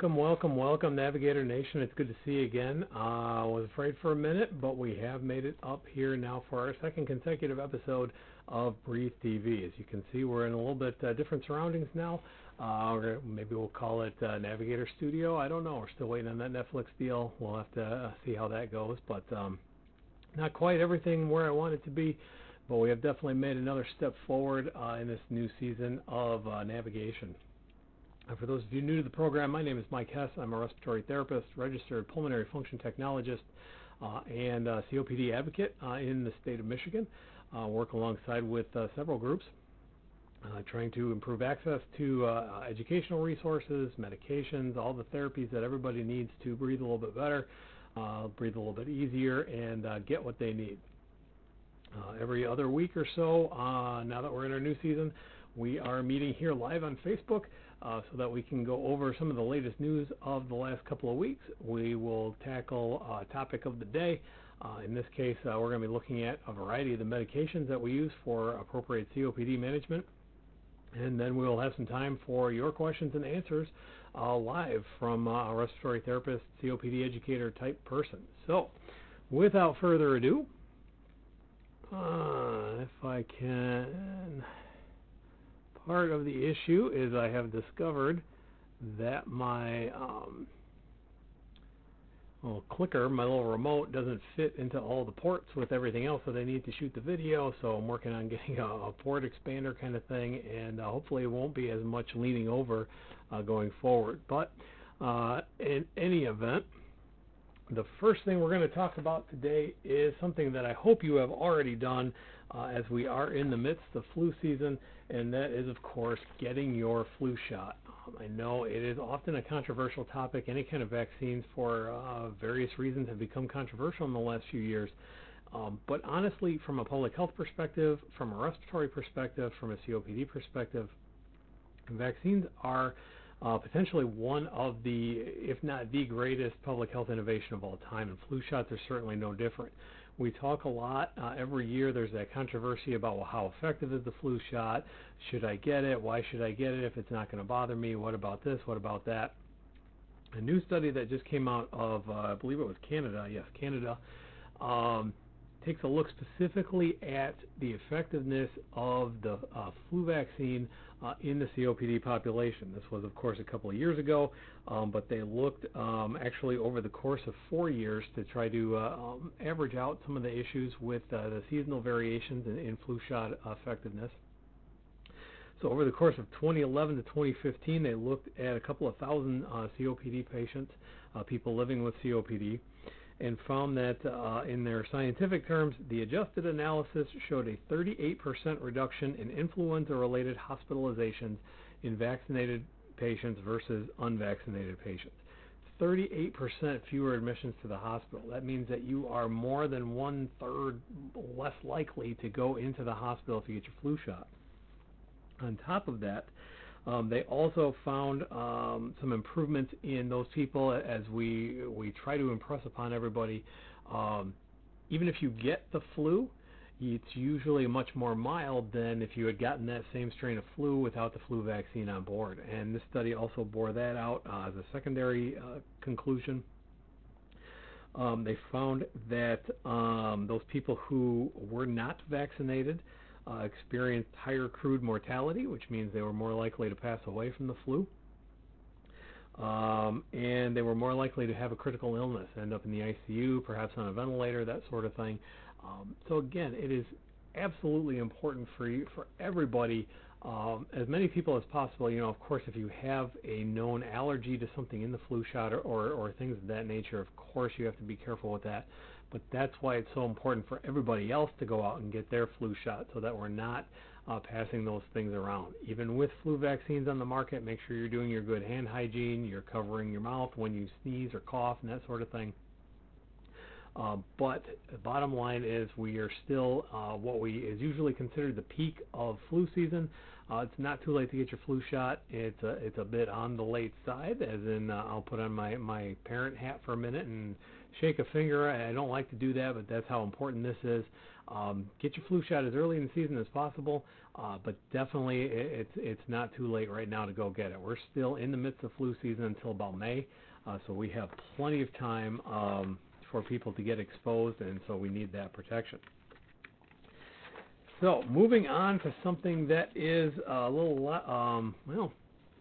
Welcome, welcome, welcome, Navigator Nation. It's good to see you again. Uh, I was afraid for a minute, but we have made it up here now for our second consecutive episode of Breathe TV. As you can see, we're in a little bit uh, different surroundings now. Uh, maybe we'll call it uh, Navigator Studio. I don't know. We're still waiting on that Netflix deal. We'll have to uh, see how that goes. But um, not quite everything where I want it to be. But we have definitely made another step forward uh, in this new season of uh, navigation. Uh, for those of you new to the program, my name is Mike Hess. I'm a respiratory therapist, registered pulmonary function technologist, uh, and COPD advocate uh, in the state of Michigan. Uh, work alongside with uh, several groups trying to improve access to educational resources, medications, all the therapies that everybody needs to breathe a little bit better, breathe a little bit easier, and get what they need. every other week or so, now that we're in our new season, we are meeting here live on Facebook uh, so that we can go over some of the latest news of the last couple of weeks. We will tackle a topic of the day. Uh, in this case, uh, we're going to be looking at a variety of the medications that we use for appropriate COPD management. And then we'll have some time for your questions and answers uh, live from uh, a respiratory therapist, COPD educator type person. So, without further ado, uh, if I can part of the issue is I have discovered that my um, little clicker, my little remote, doesn't fit into all the ports with everything else that I need to shoot the video. So I'm working on getting a, a port expander kind of thing, and uh, hopefully it won't be as much leaning over uh, going forward. But uh, in any event, the first thing we're going to talk about today is something that I hope you have already done uh, as we are in the midst of flu season, and that is, of course, getting your flu shot. Um, I know it is often a controversial topic. Any kind of vaccines, for uh, various reasons, have become controversial in the last few years. Um, but honestly, from a public health perspective, from a respiratory perspective, from a COPD perspective, vaccines are uh, potentially one of the, if not the greatest public health innovation of all time, and flu shots are certainly no different. We talk a lot uh, every year. There's that controversy about well, how effective is the flu shot? Should I get it? Why should I get it if it's not going to bother me? What about this? What about that? A new study that just came out of, uh, I believe it was Canada. Yes, Canada. Um, takes a look specifically at the effectiveness of the uh, flu vaccine uh, in the COPD population. This was, of course, a couple of years ago, um, but they looked um, actually over the course of four years to try to uh, um, average out some of the issues with uh, the seasonal variations in, in, flu shot effectiveness. So over the course of 2011 to 2015, they looked at a couple of thousand uh, COPD patients, uh, people living with COPD and found that uh, in their scientific terms, the adjusted analysis showed a 38% reduction in influenza related hospitalizations in vaccinated patients versus unvaccinated patients. 38% fewer admissions to the hospital. That means that you are more than one third less likely to go into the hospital if you get your flu shot. On top of that, um, they also found um, some improvements in those people as we we try to impress upon everybody. Um, even if you get the flu, it's usually much more mild than if you had gotten that same strain of flu without the flu vaccine on board. And this study also bore that out uh, as a secondary uh, conclusion. Um, they found that um, those people who were not vaccinated uh, experienced higher crude mortality, which means they were more likely to pass away from the flu. Um, and they were more likely to have a critical illness, end up in the ICU, perhaps on a ventilator, that sort of thing. Um, so again, it is absolutely important for you, for everybody, um, as many people as possible. You know, of course, if you have a known allergy to something in the flu shot or, or, or things of that nature, of course you have to be careful with that. But that's why it's so important for everybody else to go out and get their flu shot so that we're not uh, passing those things around. Even with flu vaccines on the market, make sure you're doing your good hand hygiene, you're covering your mouth when you sneeze or cough and that sort of thing. Uh, but the bottom line is we are still uh, what we is usually considered the peak of flu season. Uh, it's not too late to get your flu shot. It's a, it's a bit on the late side, as in uh, I'll put on my, my parent hat for a minute and shake a finger. I don't like to do that, but that's how important this is. um, get your flu shot as early in the season as possible. Uh, but definitely, it's it's not too late right now to go get it. We're still in the midst of flu season until about May, uh, so we have plenty of time um, for people to get exposed, and so we need that protection. So, moving on to something that is a little, um, well,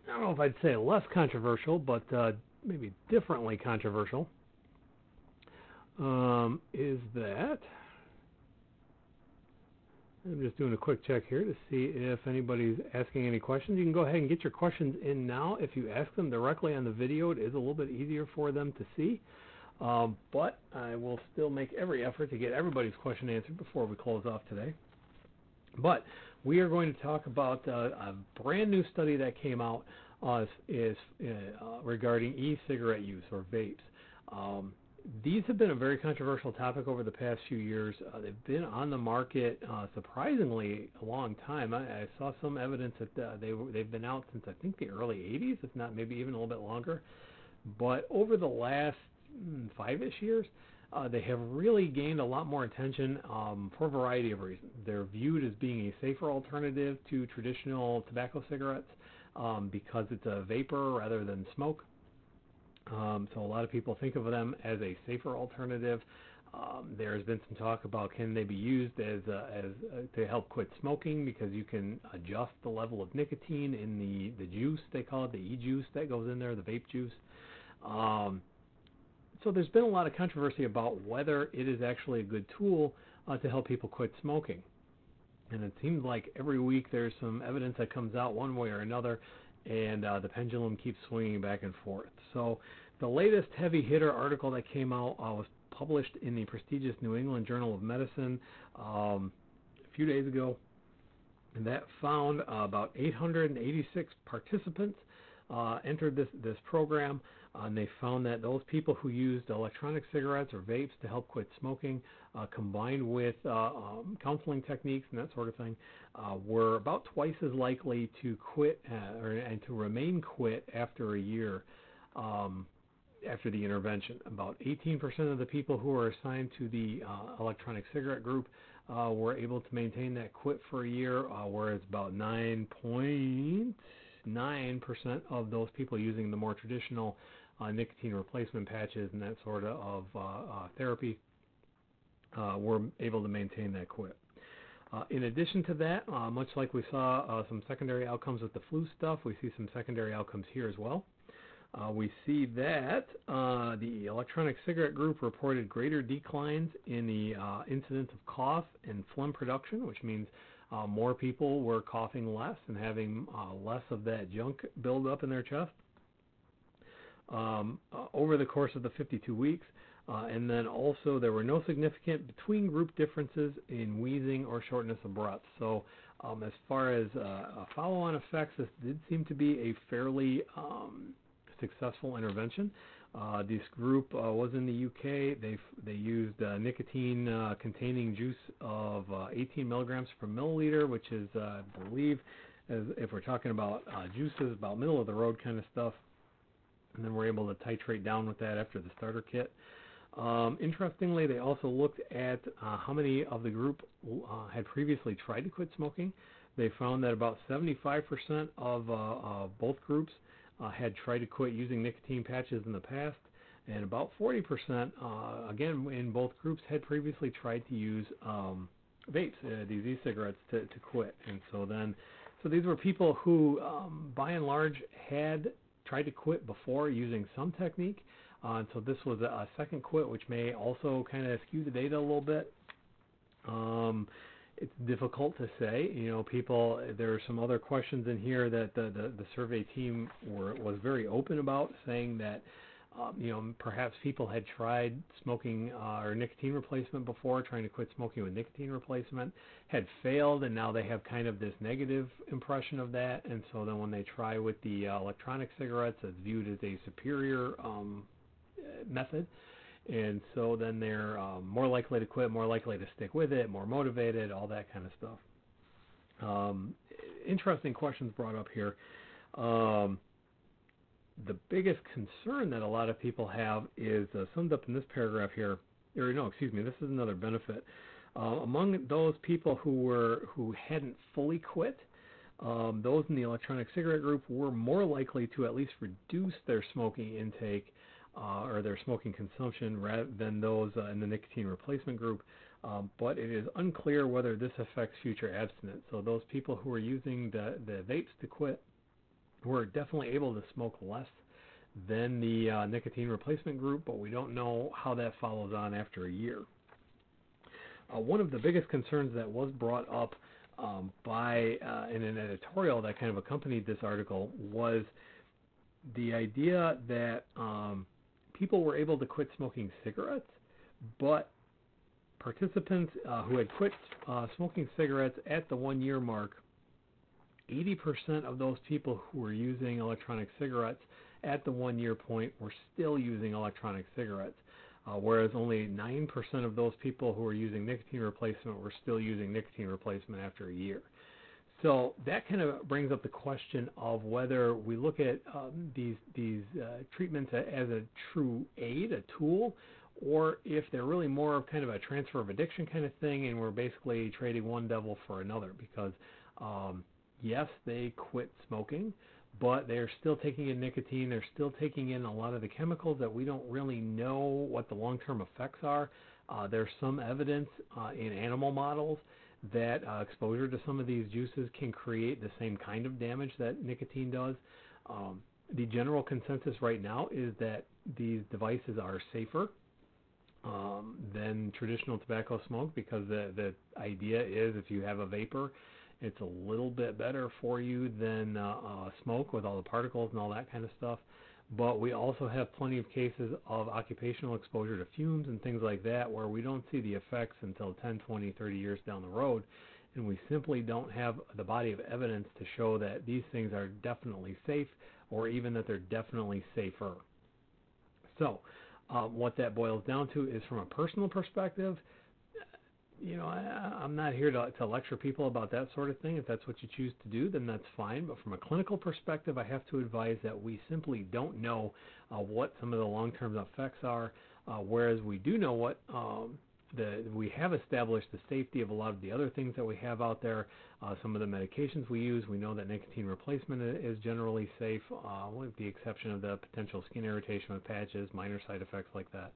I don't know if I'd say less controversial, but uh, maybe differently controversial, um, is that I'm just doing a quick check here to see if anybody's asking any questions. You can go ahead and get your questions in now. If you ask them directly on the video, it is a little bit easier for them to see. Um, but I will still make every effort to get everybody's question answered before we close off today. But we are going to talk about uh, a brand new study that came out uh, is uh, regarding e-cigarette use or vapes. Um, these have been a very controversial topic over the past few years. Uh, they've been on the market uh, surprisingly a long time. I, I saw some evidence that uh, they they've been out since I think the early 80s, if not maybe even a little bit longer. But over the last mm, five-ish years, uh, they have really gained a lot more attention um, for a variety of reasons. They're viewed as being a safer alternative to traditional tobacco cigarettes um, because it's a vapor rather than smoke. Um, so a lot of people think of them as a safer alternative. Um, there's been some talk about can they be used as uh, as uh, to help quit smoking because you can adjust the level of nicotine in the the juice they call it the e-juice that goes in there the vape juice. Um, so there's been a lot of controversy about whether it is actually a good tool uh, to help people quit smoking. And it seems like every week there's some evidence that comes out one way or another, and uh, the pendulum keeps swinging back and forth. So the latest heavy hitter article that came out uh, was published in the prestigious New England Journal of Medicine um, a few days ago, and that found uh, about 886 participants entered this this program. Uh, and they found that those people who used electronic cigarettes or vapes to help quit smoking, uh, combined with uh, um, counseling techniques and that sort of thing, uh, were about twice as likely to quit uh, or, and to remain quit after a year. Um, after the intervention, about 18% of the people who were assigned to the uh, electronic cigarette group were able to maintain that quit for a year, whereas about 9.9% of those people using the more traditional uh, nicotine replacement patches and that sort of uh, uh, therapy, uh, were able to maintain that quit. Uh, in addition to that, much like we saw some secondary outcomes with the flu stuff, we see some secondary outcomes here as well. we see that the electronic cigarette group reported greater declines in the incidence of cough and phlegm production, which means uh, more people were coughing less and having uh, less of that junk build up in their chest um, uh, over the course of the 52 weeks. Uh, and then also there were no significant between group differences in wheezing or shortness of breath. So um, as far as uh, follow-on effects, this did seem to be a fairly um, successful intervention. Uh, this group uh, was in the UK. They they used uh, nicotine containing juice of 18 milligrams per milliliter, which is, I believe, as if we're talking about juices, about middle of the road kind of stuff and then we're able to titrate down with that after the starter kit. Um, interestingly, they also looked at uh, how many of the group uh, had previously tried to quit smoking. They found that about 75% of uh, both groups uh, had tried to quit using nicotine patches in the past, and about 40%, uh, again in both groups, had previously tried to use um, vapes, uh, these e-cigarettes, to, to quit. And so then, so these were people who, um, by and large, had tried to quit before using some technique. Uh, so this was a, second quit, which may also kind of skew the data a little bit. Um, it's difficult to say. You know, people. There are some other questions in here that the the, the survey team were was very open about, saying that um, you know, perhaps people had tried smoking uh, or nicotine replacement before, trying to quit smoking with nicotine replacement, had failed, and now they have kind of this negative impression of that. And so then when they try with the uh, electronic cigarettes, it's viewed as a superior um, method. And so then they're um, more likely to quit, more likely to stick with it, more motivated, all that kind of stuff. Um, interesting questions brought up here. Um, the biggest concern that a lot of people have is uh, summed up in this paragraph here. Or no, excuse me, this is another benefit. Uh, among those people who were who hadn't fully quit, um, those in the electronic cigarette group were more likely to at least reduce their smoking intake uh, or their smoking consumption rather than those uh, in the nicotine replacement group. Um, but it is unclear whether this affects future abstinence. So those people who are using the, the vapes to quit were definitely able to smoke less than the uh, nicotine replacement group, but we don't know how that follows on after a year. Uh, one of the biggest concerns that was brought up um, by uh, in an editorial that kind of accompanied this article was the idea that um, people were able to quit smoking cigarettes, but participants uh, who had quit uh, smoking cigarettes at the one year mark, 80% of those people who were using electronic cigarettes at the one year point were still using electronic cigarettes, uh, whereas only 9% of those people who were using nicotine replacement were still using nicotine replacement after a year. So that kind of brings up the question of whether we look at um, these these uh, treatments as a true aid, a tool, or if they're really more of kind of a transfer of addiction kind of thing, and we're basically trading one devil for another. Because um, yes, they quit smoking, but they're still taking in nicotine. They're still taking in a lot of the chemicals that we don't really know what the long-term effects are. Uh, there's some evidence uh, in animal models that uh, exposure to some of these juices can create the same kind of damage that nicotine does. Um, the general consensus right now is that these devices are safer um, than traditional tobacco smoke because the the idea is if you have a vapor, it's a little bit better for you than uh, uh, smoke with all the particles and all that kind of stuff. But we also have plenty of cases of occupational exposure to fumes and things like that where we don't see the effects until 10, 20, 30 years down the road. And we simply don't have the body of evidence to show that these things are definitely safe or even that they're definitely safer. So, um, what that boils down to is from a personal perspective, you know, I, I'm not here to, to lecture people about that sort of thing. If that's what you choose to do, then that's fine. But from a clinical perspective, I have to advise that we simply don't know uh, what some of the long-term effects are. Uh, whereas we do know what um, the we have established the safety of a lot of the other things that we have out there. Uh, some of the medications we use, we know that nicotine replacement is generally safe, uh, with the exception of the potential skin irritation with patches, minor side effects like that.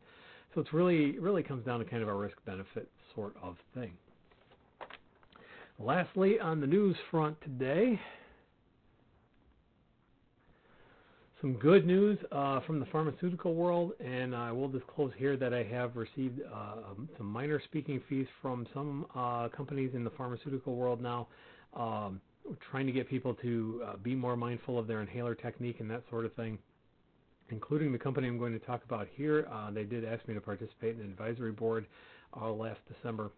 So it's really really comes down to kind of a risk benefit sort of thing. Lastly, on the news front today, some good news uh, from the pharmaceutical world, and I will disclose here that I have received uh, some minor speaking fees from some uh, companies in the pharmaceutical world now, um, trying to get people to uh, be more mindful of their inhaler technique and that sort of thing including the company I'm going to talk about here. Uh, they did ask me to participate in an advisory board uh, last December.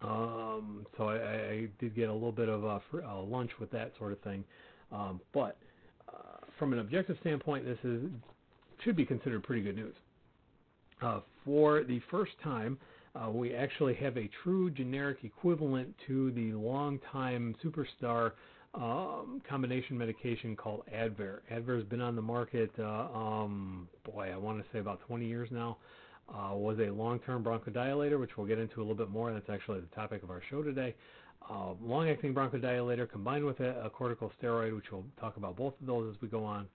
Um, so I, I, did get a little bit of a, a lunch with that sort of thing. Um, but uh, from an objective standpoint, this is should be considered pretty good news. Uh, for the first time, uh, we actually have a true generic equivalent to the longtime superstar um, combination medication called Advair. Advair has been on the market, uh, um, boy, I want to say about 20 years now. Uh, was a long-term bronchodilator, which we'll get into a little bit more. That's actually the topic of our show today. Uh, long-acting bronchodilator combined with a, a corticosteroid, which we'll talk about both of those as we go on.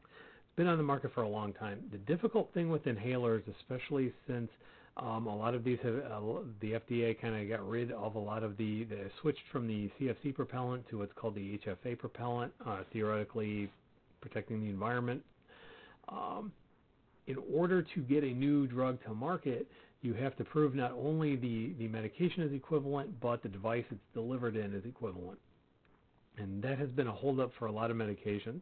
It's been on the market for a long time. The difficult thing with inhalers, especially since um, a lot of these have uh, the FDA kind of got rid of a lot of the, the switched from the CFC propellant to what's called the HFA propellant, uh, theoretically protecting the environment. Um, in order to get a new drug to market, you have to prove not only the, the medication is equivalent, but the device it's delivered in is equivalent. And that has been a holdup for a lot of medications.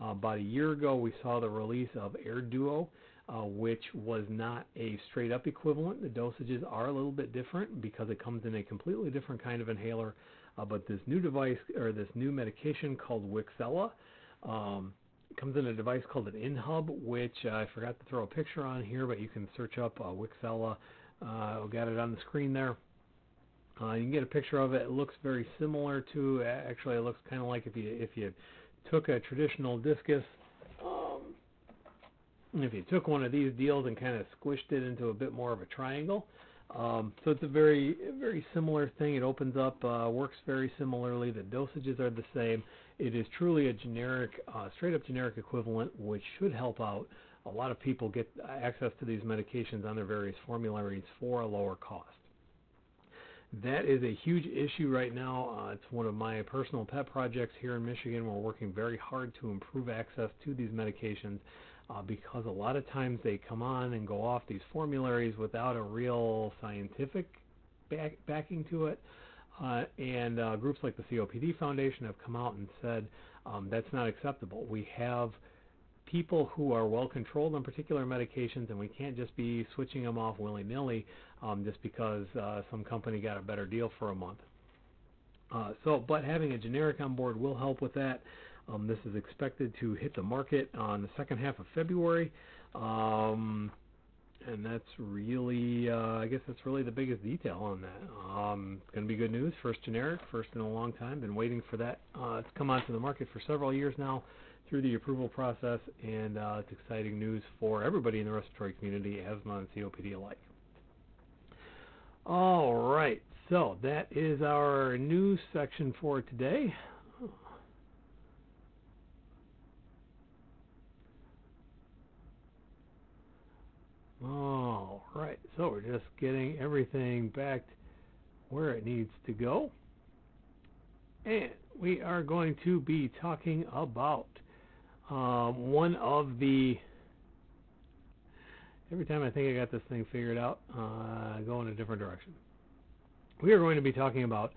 Uh, about a year ago, we saw the release of AirDuo, uh, which was not a straight up equivalent. The dosages are a little bit different because it comes in a completely different kind of inhaler. Uh, but this new device or this new medication called Wixela um, comes in a device called an InHub, which uh, I forgot to throw a picture on here, but you can search up uh, Wixela. Uh, I've got it on the screen there. Uh, you can get a picture of it. It looks very similar to actually it looks kind of like if you if you took a traditional Diskus if you took one of these deals and kind of squished it into a bit more of a triangle, Um, so it's a very very similar thing. It opens up, uh, works very similarly. The dosages are the same. It is truly a generic, uh, straight up generic equivalent, which should help out a lot of people get access to these medications on their various formularies for a lower cost. That is a huge issue right now. Uh, it's one of my personal pet projects here in Michigan. We're working very hard to improve access to these medications uh, because a lot of times they come on and go off these formularies without a real scientific back, backing to it. Uh, and uh, groups like the COPD Foundation have come out and said um, that's not acceptable. We have people who are well controlled on particular medications, and we can't just be switching them off willy nilly um, just because uh, some company got a better deal for a month. Uh, so, but having a generic on board will help with that. Um, this is expected to hit the market on the second half of February. Um, and that's really, uh, I guess that's really the biggest detail on that. Um, it's going to be good news. First generic, first in a long time. Been waiting for that uh, to come onto the market for several years now through the approval process, and uh, it's exciting news for everybody in the respiratory community, asthma and COPD alike. All right, so that is our news section for today. All right, so we're just getting everything back where it needs to go. And we are going to be talking about um, one of the. Every time I think I got this thing figured out, uh, I go in a different direction. We are going to be talking about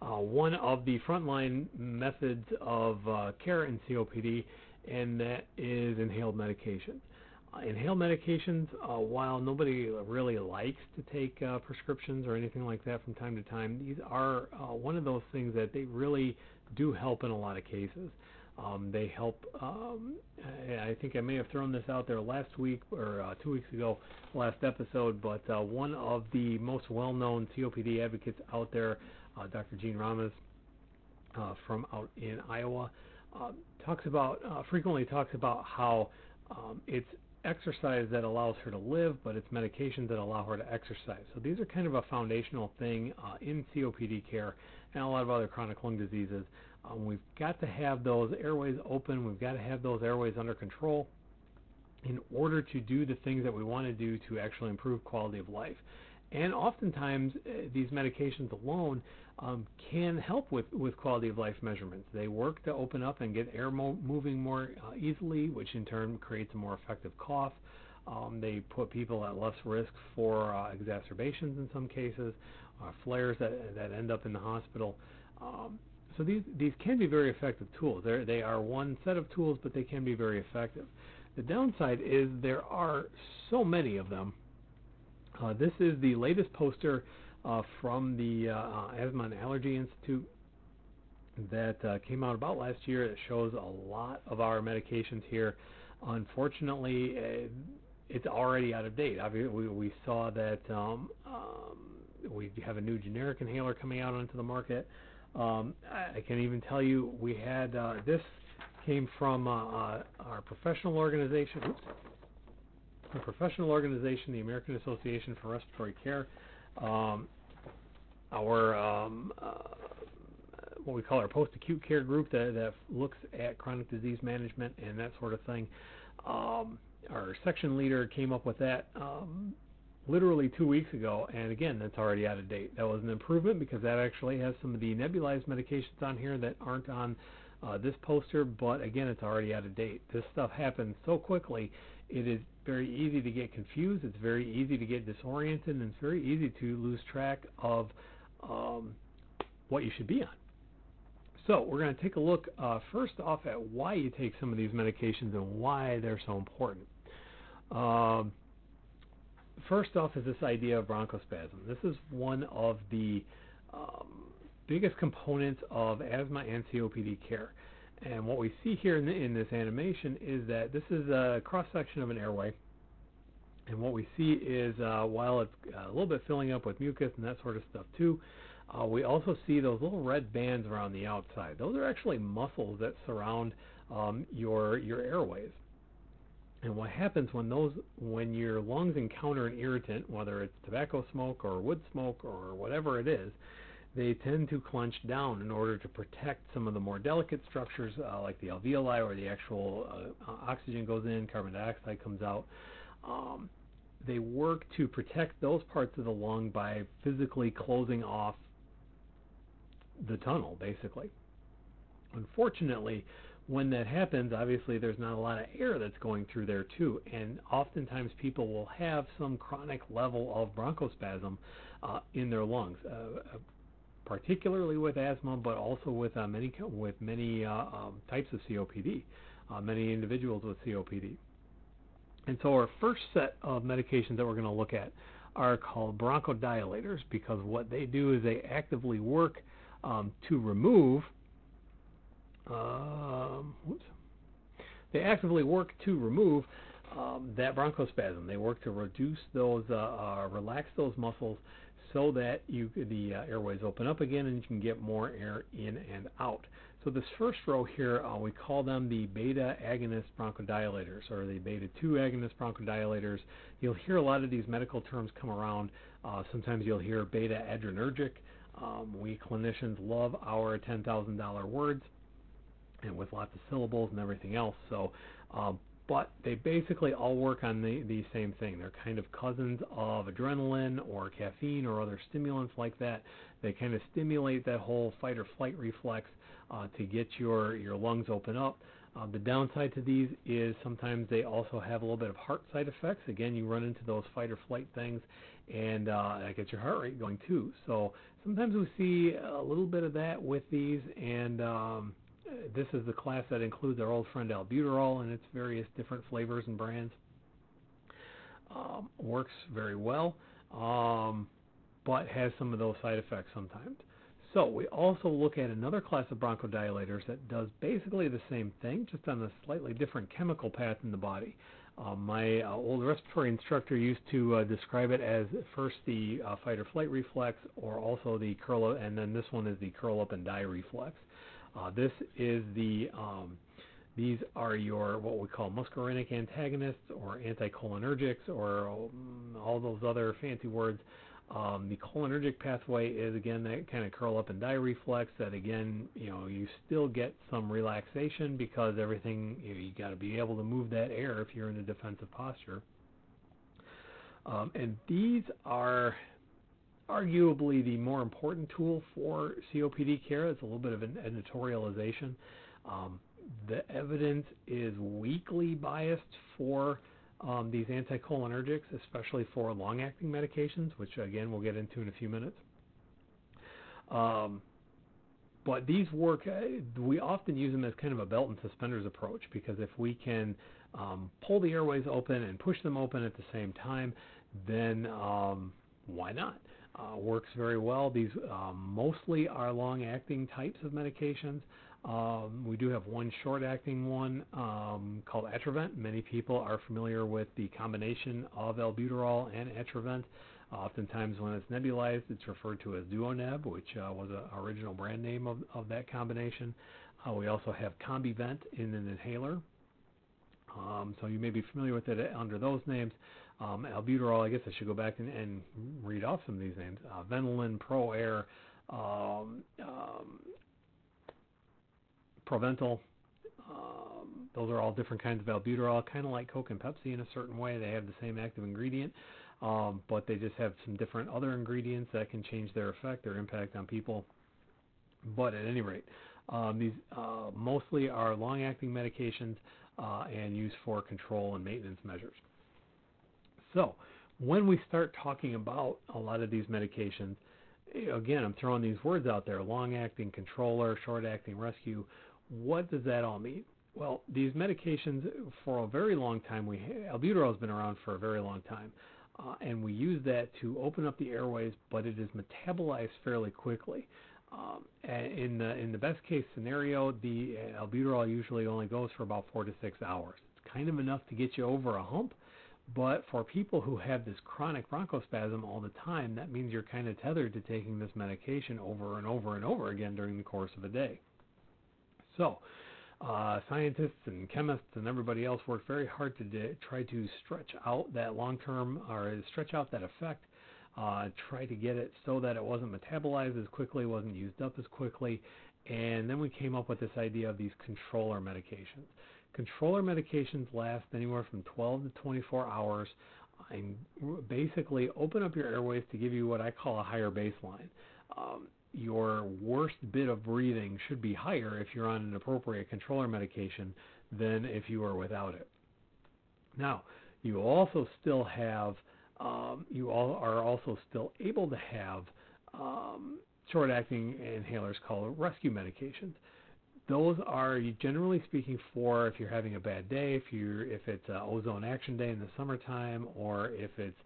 uh, one of the frontline methods of uh, care in COPD, and that is inhaled medication. Uh, inhaled medications, uh, while nobody really likes to take uh, prescriptions or anything like that from time to time, these are uh, one of those things that they really do help in a lot of cases. Um, they help. Um, I think I may have thrown this out there last week or uh, two weeks ago, last episode. But uh, one of the most well-known COPD advocates out there, uh, Dr. Jean Rommes uh, from out in Iowa, uh, talks about frequently talks about how um, it's exercise that allows her to live, but it's medications that allow her to exercise. So these are kind of a foundational thing uh, in COPD care and a lot of other chronic lung diseases. Um, we've got to have those airways open. We've got to have those airways under control in order to do the things that we want to do to actually improve quality of life. And oftentimes, uh, these medications alone um, can help with, with quality of life measurements. They work to open up and get air mo- moving more uh, easily, which in turn creates a more effective cough. Um, they put people at less risk for uh, exacerbations in some cases, uh, flares that, that end up in the hospital. Um, so these, these can be very effective tools. They're, they are one set of tools, but they can be very effective. The downside is there are so many of them. Uh, this is the latest poster from the uh, Asthma and Allergy Institute that uh, came out about last year. It shows a lot of our medications here. Unfortunately, uh, it's already out of date. we, we saw that um, um, we have a new generic inhaler coming out onto the market. Um, I, I can even tell you we had uh, this came from uh, our professional organization. Oops, our professional organization, the American Association for Respiratory Care um, our um, uh, what we call our post-acute care group that, that looks at chronic disease management and that sort of thing. Um, our section leader came up with that um, literally two weeks ago, and again, that's already out of date. That was an improvement because that actually has some of the nebulized medications on here that aren't on uh, this poster, but again, it's already out of date. This stuff happens so quickly, it is very easy to get confused, it's very easy to get disoriented, and it's very easy to lose track of um, what you should be on. So we're going to take a look uh, first off at why you take some of these medications and why they're so important. Um, first off is this idea of bronchospasm. This is one of the um, biggest components of asthma and COPD care. And what we see here in, the, in this animation is that this is a cross section of an airway. And what we see is uh, while it's uh, a little bit filling up with mucus and that sort of stuff too, uh, we also see those little red bands around the outside. Those are actually muscles that surround um, your your airways. And what happens when those when your lungs encounter an irritant, whether it's tobacco smoke or wood smoke or whatever it is, they tend to clench down in order to protect some of the more delicate structures uh, like the alveoli where the actual uh, oxygen goes in, carbon dioxide comes out. Um, they work to protect those parts of the lung by physically closing off the tunnel, basically. Unfortunately, when that happens, obviously there's not a lot of air that's going through there too, and oftentimes people will have some chronic level of bronchospasm uh, in their lungs, uh, uh particularly with asthma, but also with uh, many with many uh, um, types of COPD, uh, many individuals with COPD. And so our first set of medications that we're going to look at are called bronchodilators because what they do is they actively work um, to remove um, they actively work to remove um, that bronchospasm. They work to reduce those, uh, uh, relax those muscles so that you the uh, airways open up again and you can get more air in and out. So this first row here, uh, we call them the beta agonist bronchodilators or the beta 2 agonist bronchodilators. You'll hear a lot of these medical terms come around. Uh, sometimes you'll hear beta adrenergic. Um, we clinicians love our $10,000 words and with lots of syllables and everything else. So, um, but they basically all work on the, the same thing. They're kind of cousins of adrenaline or caffeine or other stimulants like that. They kind of stimulate that whole fight or flight reflex uh, to get your, your lungs open up. Uh, the downside to these is sometimes they also have a little bit of heart side effects. Again, you run into those fight or flight things, and uh, that gets your heart rate going too. So sometimes we see a little bit of that with these, and um, this is the class that includes our old friend albuterol and its various different flavors and brands. Um, works very well, um, but has some of those side effects sometimes. So we also look at another class of bronchodilators that does basically the same thing, just on a slightly different chemical path in the body. Uh, my uh, old respiratory instructor used to uh, describe it as first the uh, fight or flight reflex, or also the curl, up, and then this one is the curl up and die reflex. Uh, this is the um, these are your what we call muscarinic antagonists or anticholinergics or um, all those other fancy words. Um, the cholinergic pathway is again that kind of curl up and die reflex. That again, you know, you still get some relaxation because everything you, know, you got to be able to move that air if you're in a defensive posture. Um, and these are arguably the more important tool for COPD care. It's a little bit of an editorialization. Um, the evidence is weakly biased for um, these anticholinergics, especially for long-acting medications, which again we'll get into in a few minutes. Um, but these work. Uh, we often use them as kind of a belt and suspenders approach because if we can um, pull the airways open and push them open at the same time, then um, why not? Uh, works very well. These um, mostly are long-acting types of medications. Um, we do have one short-acting one um, called Atrovent. Many people are familiar with the combination of albuterol and Atrovent. Uh, oftentimes, when it's nebulized, it's referred to as Duoneb, which uh, was an original brand name of, of that combination. Uh, we also have Combivent in an inhaler. Um, so you may be familiar with it under those names. Um, albuterol, I guess I should go back and, and read off some of these names. Uh, ProAir, um, um, Proventil. Um, those are all different kinds of albuterol, kind of like Coke and Pepsi in a certain way. They have the same active ingredient, um, but they just have some different other ingredients that can change their effect, their impact on people. But at any rate, um, these uh, mostly are long-acting medications uh, and used for control and maintenance measures. So, when we start talking about a lot of these medications, again, I'm throwing these words out there long acting controller, short acting rescue. What does that all mean? Well, these medications, for a very long time, we albuterol has been around for a very long time, uh, and we use that to open up the airways, but it is metabolized fairly quickly. Um, in the in the best case scenario, the albuterol usually only goes for about four to six hours. It's kind of enough to get you over a hump, but for people who have this chronic bronchospasm all the time, that means you're kind of tethered to taking this medication over and over and over again during the course of a day. So, uh, scientists and chemists and everybody else worked very hard to de- try to stretch out that long term or stretch out that effect, uh, try to get it so that it wasn't metabolized as quickly, wasn't used up as quickly, and then we came up with this idea of these controller medications. Controller medications last anywhere from 12 to 24 hours and basically open up your airways to give you what I call a higher baseline. Um, your worst bit of breathing should be higher if you're on an appropriate controller medication than if you are without it. Now, you also still have, um, you all are also still able to have um, short-acting inhalers called rescue medications. Those are generally speaking for if you're having a bad day, if you if it's ozone action day in the summertime, or if it's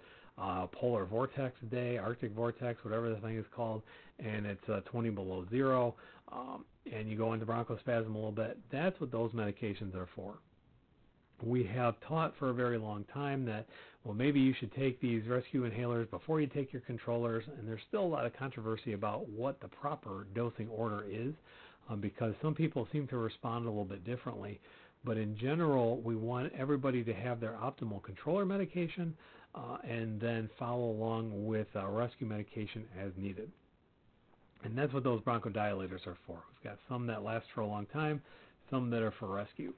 polar vortex day, Arctic vortex, whatever the thing is called, and it's uh, 20 below zero, um, and you go into bronchospasm a little bit. That's what those medications are for. We have taught for a very long time that, well, maybe you should take these rescue inhalers before you take your controllers, and there's still a lot of controversy about what the proper dosing order is um, because some people seem to respond a little bit differently. But in general, we want everybody to have their optimal controller medication uh, and then follow along with uh, rescue medication as needed. And that's what those bronchodilators are for. We've got some that last for a long time, some that are for rescue.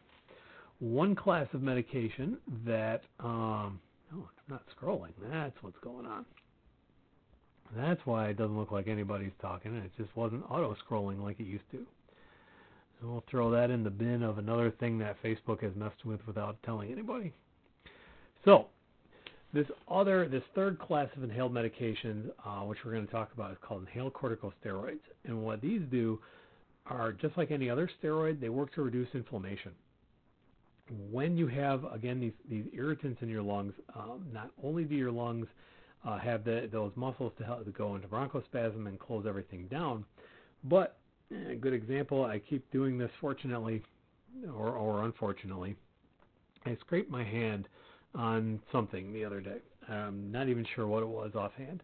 One class of medication that, um, oh, it's not scrolling. That's what's going on. That's why it doesn't look like anybody's talking. It just wasn't auto scrolling like it used to. So we'll throw that in the bin of another thing that Facebook has messed with without telling anybody. So, this other, this third class of inhaled medications, uh, which we're going to talk about, is called inhaled corticosteroids. And what these do are just like any other steroid, they work to reduce inflammation. When you have, again, these, these irritants in your lungs, um, not only do your lungs uh, have the, those muscles to help to go into bronchospasm and close everything down, but a good example, I keep doing this fortunately or, or unfortunately. I scraped my hand on something the other day. I'm not even sure what it was offhand.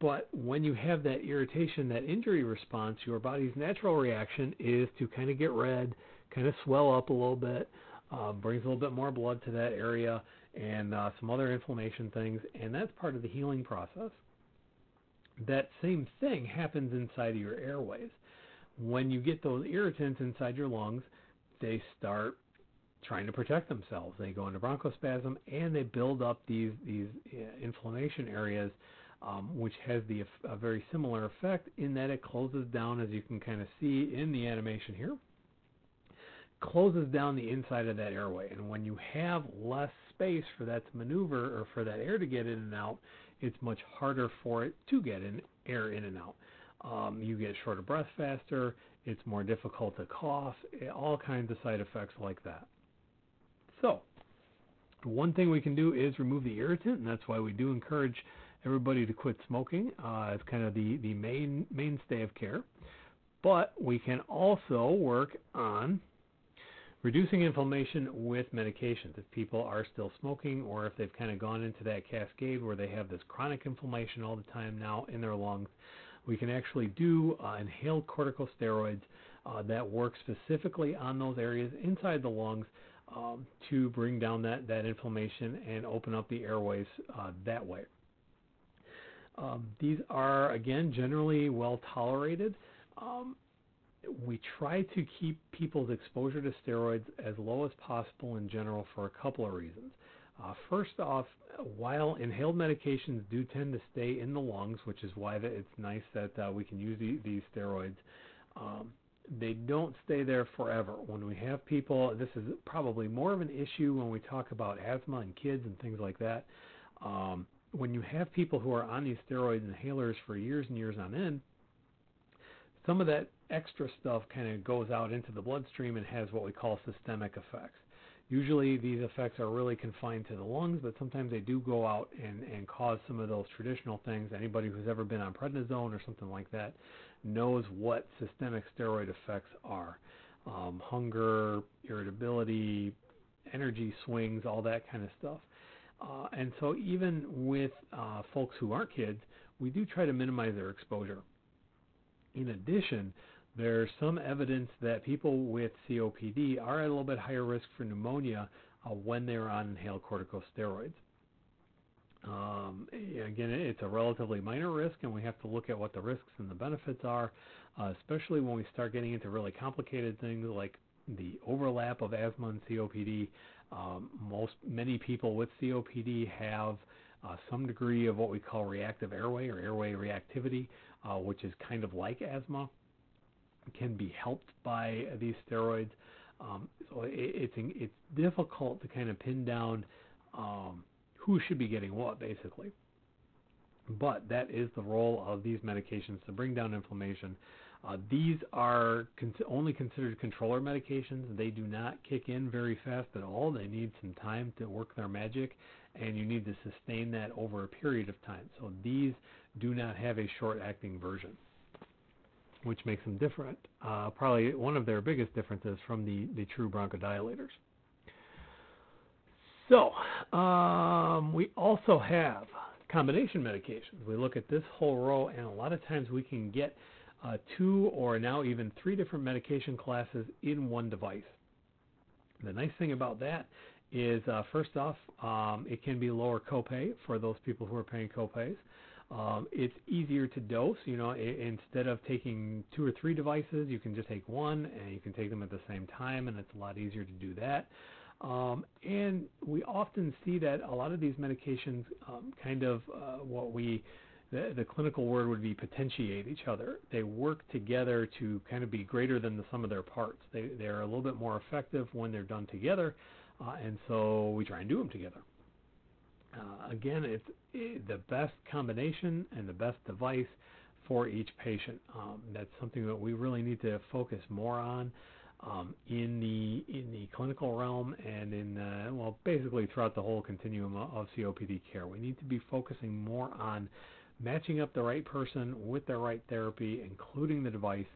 But when you have that irritation, that injury response, your body's natural reaction is to kind of get red, kind of swell up a little bit, uh, brings a little bit more blood to that area, and uh, some other inflammation things, and that's part of the healing process. That same thing happens inside of your airways when you get those irritants inside your lungs, they start trying to protect themselves. They go into bronchospasm and they build up these these uh, inflammation areas, um, which has the a very similar effect in that it closes down, as you can kind of see in the animation here, closes down the inside of that airway. And when you have less space for that to maneuver or for that air to get in and out, it's much harder for it to get in air in and out. Um, you get shorter breath faster. It's more difficult to cough. Eh, all kinds of side effects like that. So, one thing we can do is remove the irritant, and that's why we do encourage everybody to quit smoking. Uh, it's kind of the, the main mainstay of care. But we can also work on reducing inflammation with medications. If people are still smoking or if they've kind of gone into that cascade where they have this chronic inflammation all the time now in their lungs, we can actually do uh, inhaled corticosteroids uh, that work specifically on those areas inside the lungs um, to bring down that, that inflammation and open up the airways uh, that way. Um, these are, again, generally well tolerated. Um, we try to keep people's exposure to steroids as low as possible in general for a couple of reasons. Uh, first off, while inhaled medications do tend to stay in the lungs, which is why it's nice that uh, we can use the, these steroids, um, they don't stay there forever. When we have people, this is probably more of an issue when we talk about asthma in kids and things like that. Um, when you have people who are on these steroid inhalers for years and years on end, some of that extra stuff kind of goes out into the bloodstream and has what we call systemic effects. Usually these effects are really confined to the lungs, but sometimes they do go out and, and cause some of those traditional things. Anybody who's ever been on prednisone or something like that knows what systemic steroid effects are. Um, hunger, irritability, energy swings, all that kind of stuff. Uh, and so even with uh, folks who aren't kids, we do try to minimize their exposure. In addition, there's some evidence that people with COPD are at a little bit higher risk for pneumonia uh, when they're on inhaled corticosteroids. Um, again, it's a relatively minor risk, and we have to look at what the risks and the benefits are, uh, especially when we start getting into really complicated things like the overlap of asthma and COPD. Um, most many people with COPD have uh, some degree of what we call reactive airway or airway reactivity, uh, which is kind of like asthma, can be helped by these steroids. Um, so it, it's it's difficult to kind of pin down um, who should be getting what, basically. But that is the role of these medications to bring down inflammation. Uh, these are con- only considered controller medications. They do not kick in very fast at all. They need some time to work their magic, and you need to sustain that over a period of time. So these do not have a short-acting version, which makes them different. Uh, probably one of their biggest differences from the, the true bronchodilators. So, um, we also have combination medications. We look at this whole row, and a lot of times we can get uh, two or now even three different medication classes in one device. The nice thing about that is, uh, first off, um, it can be lower copay for those people who are paying copays. Um, it's easier to dose. You know, instead of taking two or three devices, you can just take one, and you can take them at the same time, and it's a lot easier to do that. Um, and we often see that a lot of these medications um, kind of uh, what we the, the, clinical word would be potentiate each other. They work together to kind of be greater than the sum of their parts. They they're a little bit more effective when they're done together, uh, and so we try and do them together. Uh, again, it's it, the best combination and the best device for each patient. Um, that's something that we really need to focus more on um, in the in the clinical realm and in uh, well basically throughout the whole continuum of COPD care. We need to be focusing more on matching up the right person with the right therapy, including the device,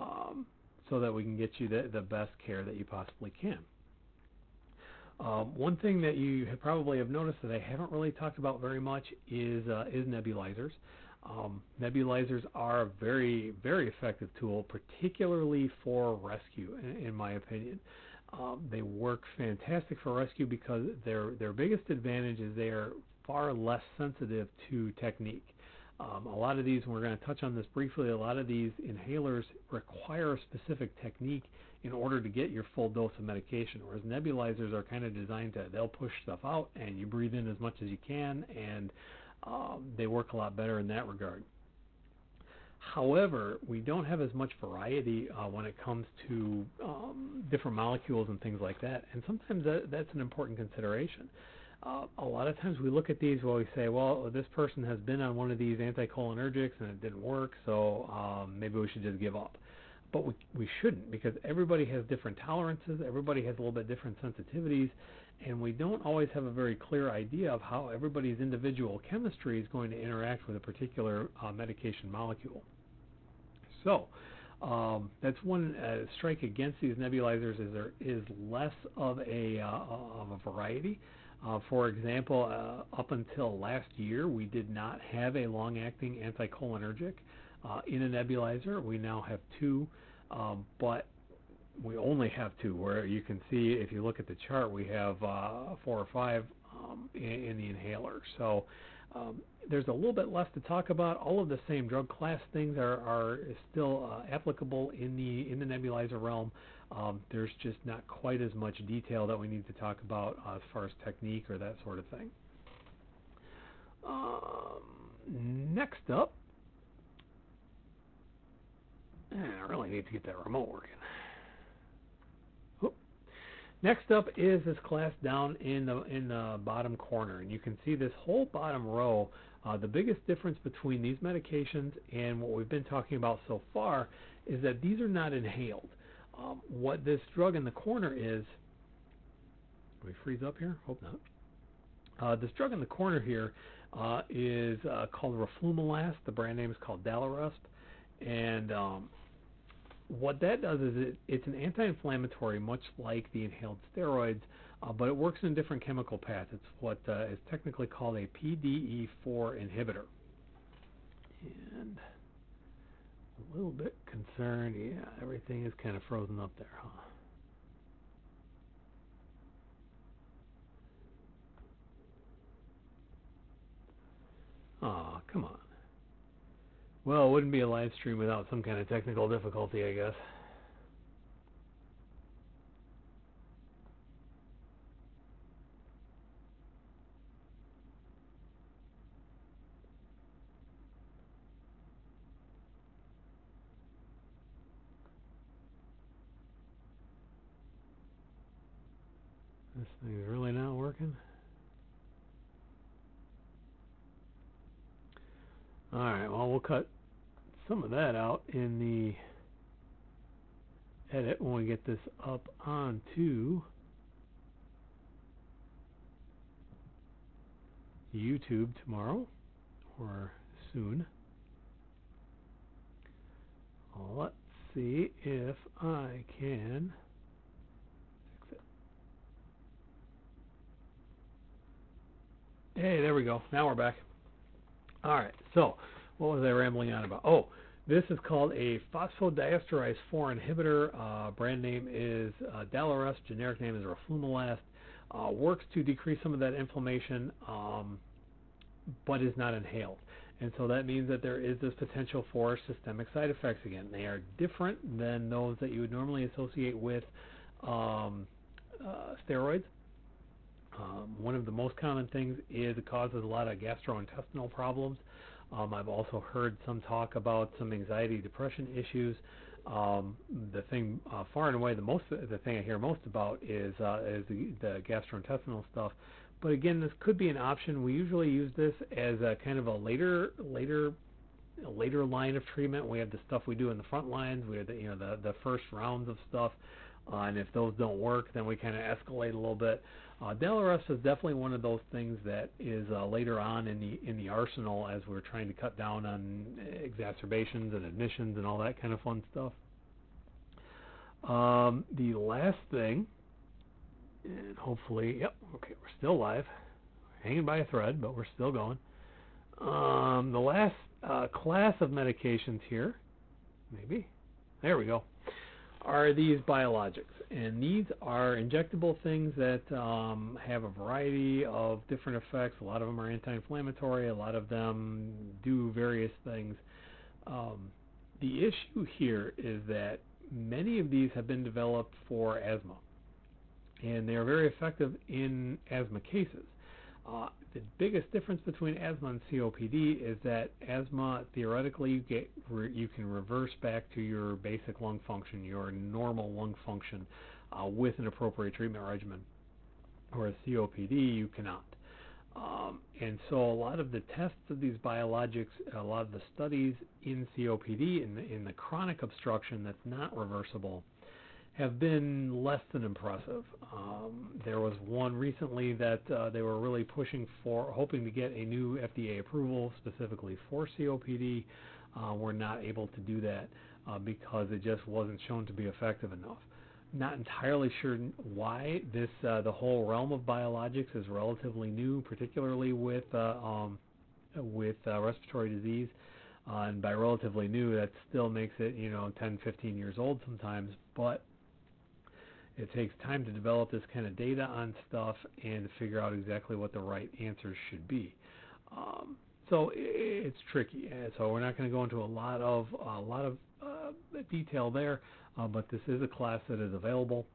um, so that we can get you the, the best care that you possibly can. Um, one thing that you have probably have noticed that I haven't really talked about very much is uh, is nebulizers. Um, nebulizers are a very, very effective tool, particularly for rescue, in, in my opinion. Um, they work fantastic for rescue because their their biggest advantage is they are far less sensitive to technique. Um, a lot of these, and we're going to touch on this briefly, a lot of these inhalers require a specific technique in order to get your full dose of medication, whereas nebulizers are kind of designed to, they'll push stuff out and you breathe in as much as you can and um, they work a lot better in that regard. However, we don't have as much variety uh, when it comes to um, different molecules and things like that, and sometimes that, that's an important consideration. Uh, a lot of times we look at these where we say, well, this person has been on one of these anticholinergics and it didn't work, so um, maybe we should just give up. But we, we shouldn't because everybody has different tolerances, everybody has a little bit different sensitivities, and we don't always have a very clear idea of how everybody's individual chemistry is going to interact with a particular uh, medication molecule. So, um, that's one uh, strike against these nebulizers is there is less of a uh, of a variety. Uh, for example, uh, up until last year, we did not have a long-acting anticholinergic uh, in a nebulizer. We now have two, um, but we only have two. Where you can see, if you look at the chart, we have uh, four or five um, in, in, the inhaler. So um, there's a little bit less to talk about. All of the same drug class things are, are still uh, applicable in the in the nebulizer realm. Um, there's just not quite as much detail that we need to talk about uh, as far as technique or that sort of thing. Um, next up, I really need to get that remote working. Next up is this class down in the in the bottom corner, and you can see this whole bottom row. Uh, the biggest difference between these medications and what we've been talking about so far is that these are not inhaled. Um, what this drug in the corner is, we freeze up here? Hope not. Uh, this drug in the corner here uh, is uh, called roflumilast. The brand name is called Daliresp, and um, what that does is it, it's an anti-inflammatory, much like the inhaled steroids, uh, but it works in a different chemical path. It's what uh, is technically called a PDE4 inhibitor. And A little bit concerned. Yeah, everything is kind of frozen up there, huh? Aw, come on. Well, it wouldn't be a live stream without some kind of technical difficulty, I guess. This thing's really not working. Alright, well we'll cut some of that out in the edit when we get this up onto YouTube tomorrow or soon. Let's see if I can. Hey, there we go. Now we're back. All right, so what was I rambling on about? Oh, this is called a phosphodiesterase 4 inhibitor. Uh, brand name is uh, Daliresp. Generic name is Roflumilast. Uh, works to decrease some of that inflammation, um, but is not inhaled. And so that means that there is this potential for systemic side effects again. They are different than those that you would normally associate with um, uh, steroids. Um, one of the most common things is it causes a lot of gastrointestinal problems. Um, I've also heard some talk about some anxiety, depression issues. Um, the thing, uh, far and away, the most the thing I hear most about is uh, is the, the gastrointestinal stuff. But again, this could be an option. We usually use this as a kind of a later later later line of treatment. We have the stuff we do in the front lines. We have the you know the the first rounds of stuff, uh, and if those don't work, then we kind of escalate a little bit. Uh, is definitely one of those things that is uh, later on in the in the arsenal as we're trying to cut down on exacerbations and admissions and all that kind of fun stuff. Um, the last thing, and hopefully, yep, okay, we're still live, hanging by a thread, but we're still going. Um, the last uh, class of medications here, maybe, there we go, are these biologics and these are injectable things that um, have a variety of different effects. A lot of them are anti-inflammatory. A lot of them do various things. Um, the issue here is that many of these have been developed for asthma, and they are very effective in asthma cases. Uh, the biggest difference between asthma and COPD is that asthma theoretically you get you can reverse back to your basic lung function, your normal lung function, uh, with an appropriate treatment regimen. Whereas COPD you cannot. Um, and so a lot of the tests of these biologics, a lot of the studies in COPD in the, in the chronic obstruction that's not reversible have been less than impressive. Um, there was one recently that uh, they were really pushing for, hoping to get a new FDA approval specifically for COPD. Uh, we're not able to do that uh, because it just wasn't shown to be effective enough. Not entirely sure why this uh, the whole realm of biologics is relatively new, particularly with uh, um, with uh, respiratory disease. and by relatively new, that still makes it you know 10, 15 years old sometimes, but it takes time to develop this kind of data on stuff and figure out exactly what the right answers should be. Um, so it's tricky. So we're not going to go into a lot of a lot of uh, detail there, uh, but this is a class that is available.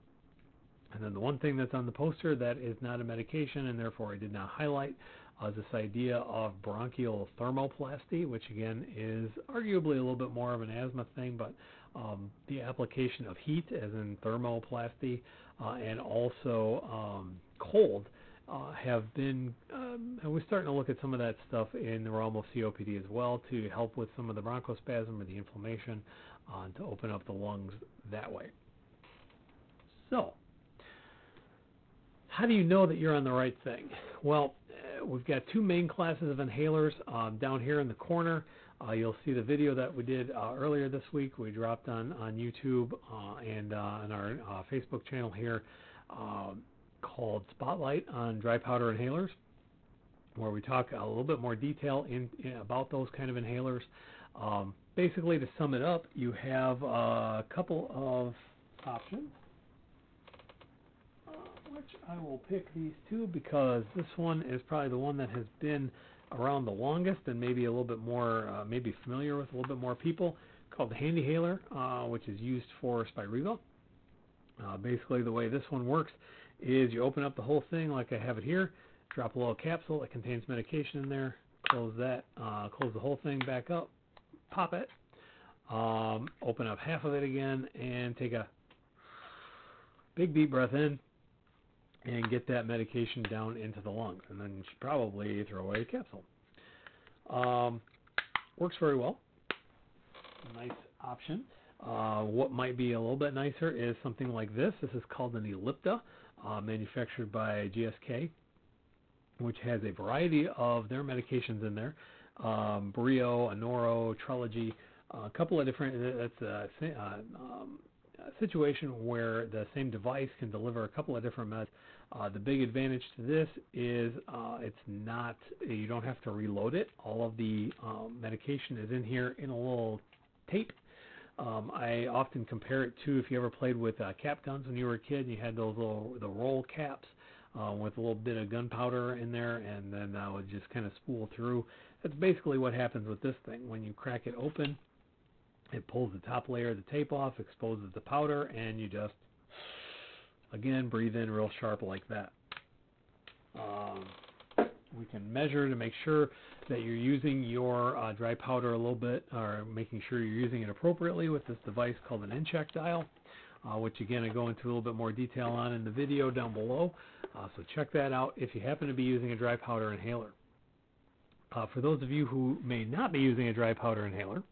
And then the one thing that's on the poster that is not a medication and therefore I did not highlight uh, this idea of bronchial thermoplasty, which again is arguably a little bit more of an asthma thing, but um, the application of heat, as in thermoplasty, uh, and also um, cold, uh, have been, um, and we're starting to look at some of that stuff in the realm of COPD as well to help with some of the bronchospasm or the inflammation uh, to open up the lungs that way. So, how do you know that you're on the right thing? Well, uh, we've got two main classes of inhalers um, down here in the corner. Uh, you'll see the video that we did uh, earlier this week. We dropped on on YouTube uh, and uh, on our uh, Facebook channel here um, called Spotlight on Dry Powder Inhalers, where we talk a little bit more detail in, in about those kind of inhalers. Um, basically to sum it up, you have a couple of options. Uh, which I will pick these two because this one is probably the one that has been around the longest and maybe a little bit more, uh, maybe familiar with a little bit more people, called the HandiHaler, uh, which is used for Spiriva. Uh, basically, the way this one works is you open up the whole thing like I have it here, drop a little capsule that contains medication in there, close that, uh, close the whole thing back up, pop it, um, open up half of it again, and take a big deep breath in and get that medication down into the lungs. And then should probably throw away the capsule. Um, works very well. Nice option. Uh, what might be a little bit nicer is something like this. This is called an Ellipta, uh, manufactured by GSK, which has a variety of their medications in there. Um, Breo, Anoro, Trelegy, uh, a couple of different. That's uh, um, a situation where the same device can deliver a couple of different meds. Uh, the big advantage to this is uh, it's not you don't have to reload it. All of the um, medication is in here in a little tape. Um, I often compare it to if you ever played with uh, cap guns when you were a kid. and You had those little the roll caps uh, with a little bit of gunpowder in there, and then that would just kind of spool through. That's basically what happens with this thing. When you crack it open, it pulls the top layer of the tape off, exposes the powder, and you just again breathe in real sharp like that. Um, we can measure to make sure that you're using your uh, dry powder a little bit, or making sure you're using it appropriately with this device called an in-check dial, uh, which again I go into a little bit more detail on in the video down below. Uh, so check that out if you happen to be using a dry powder inhaler. Uh, for those of you who may not be using a dry powder inhaler,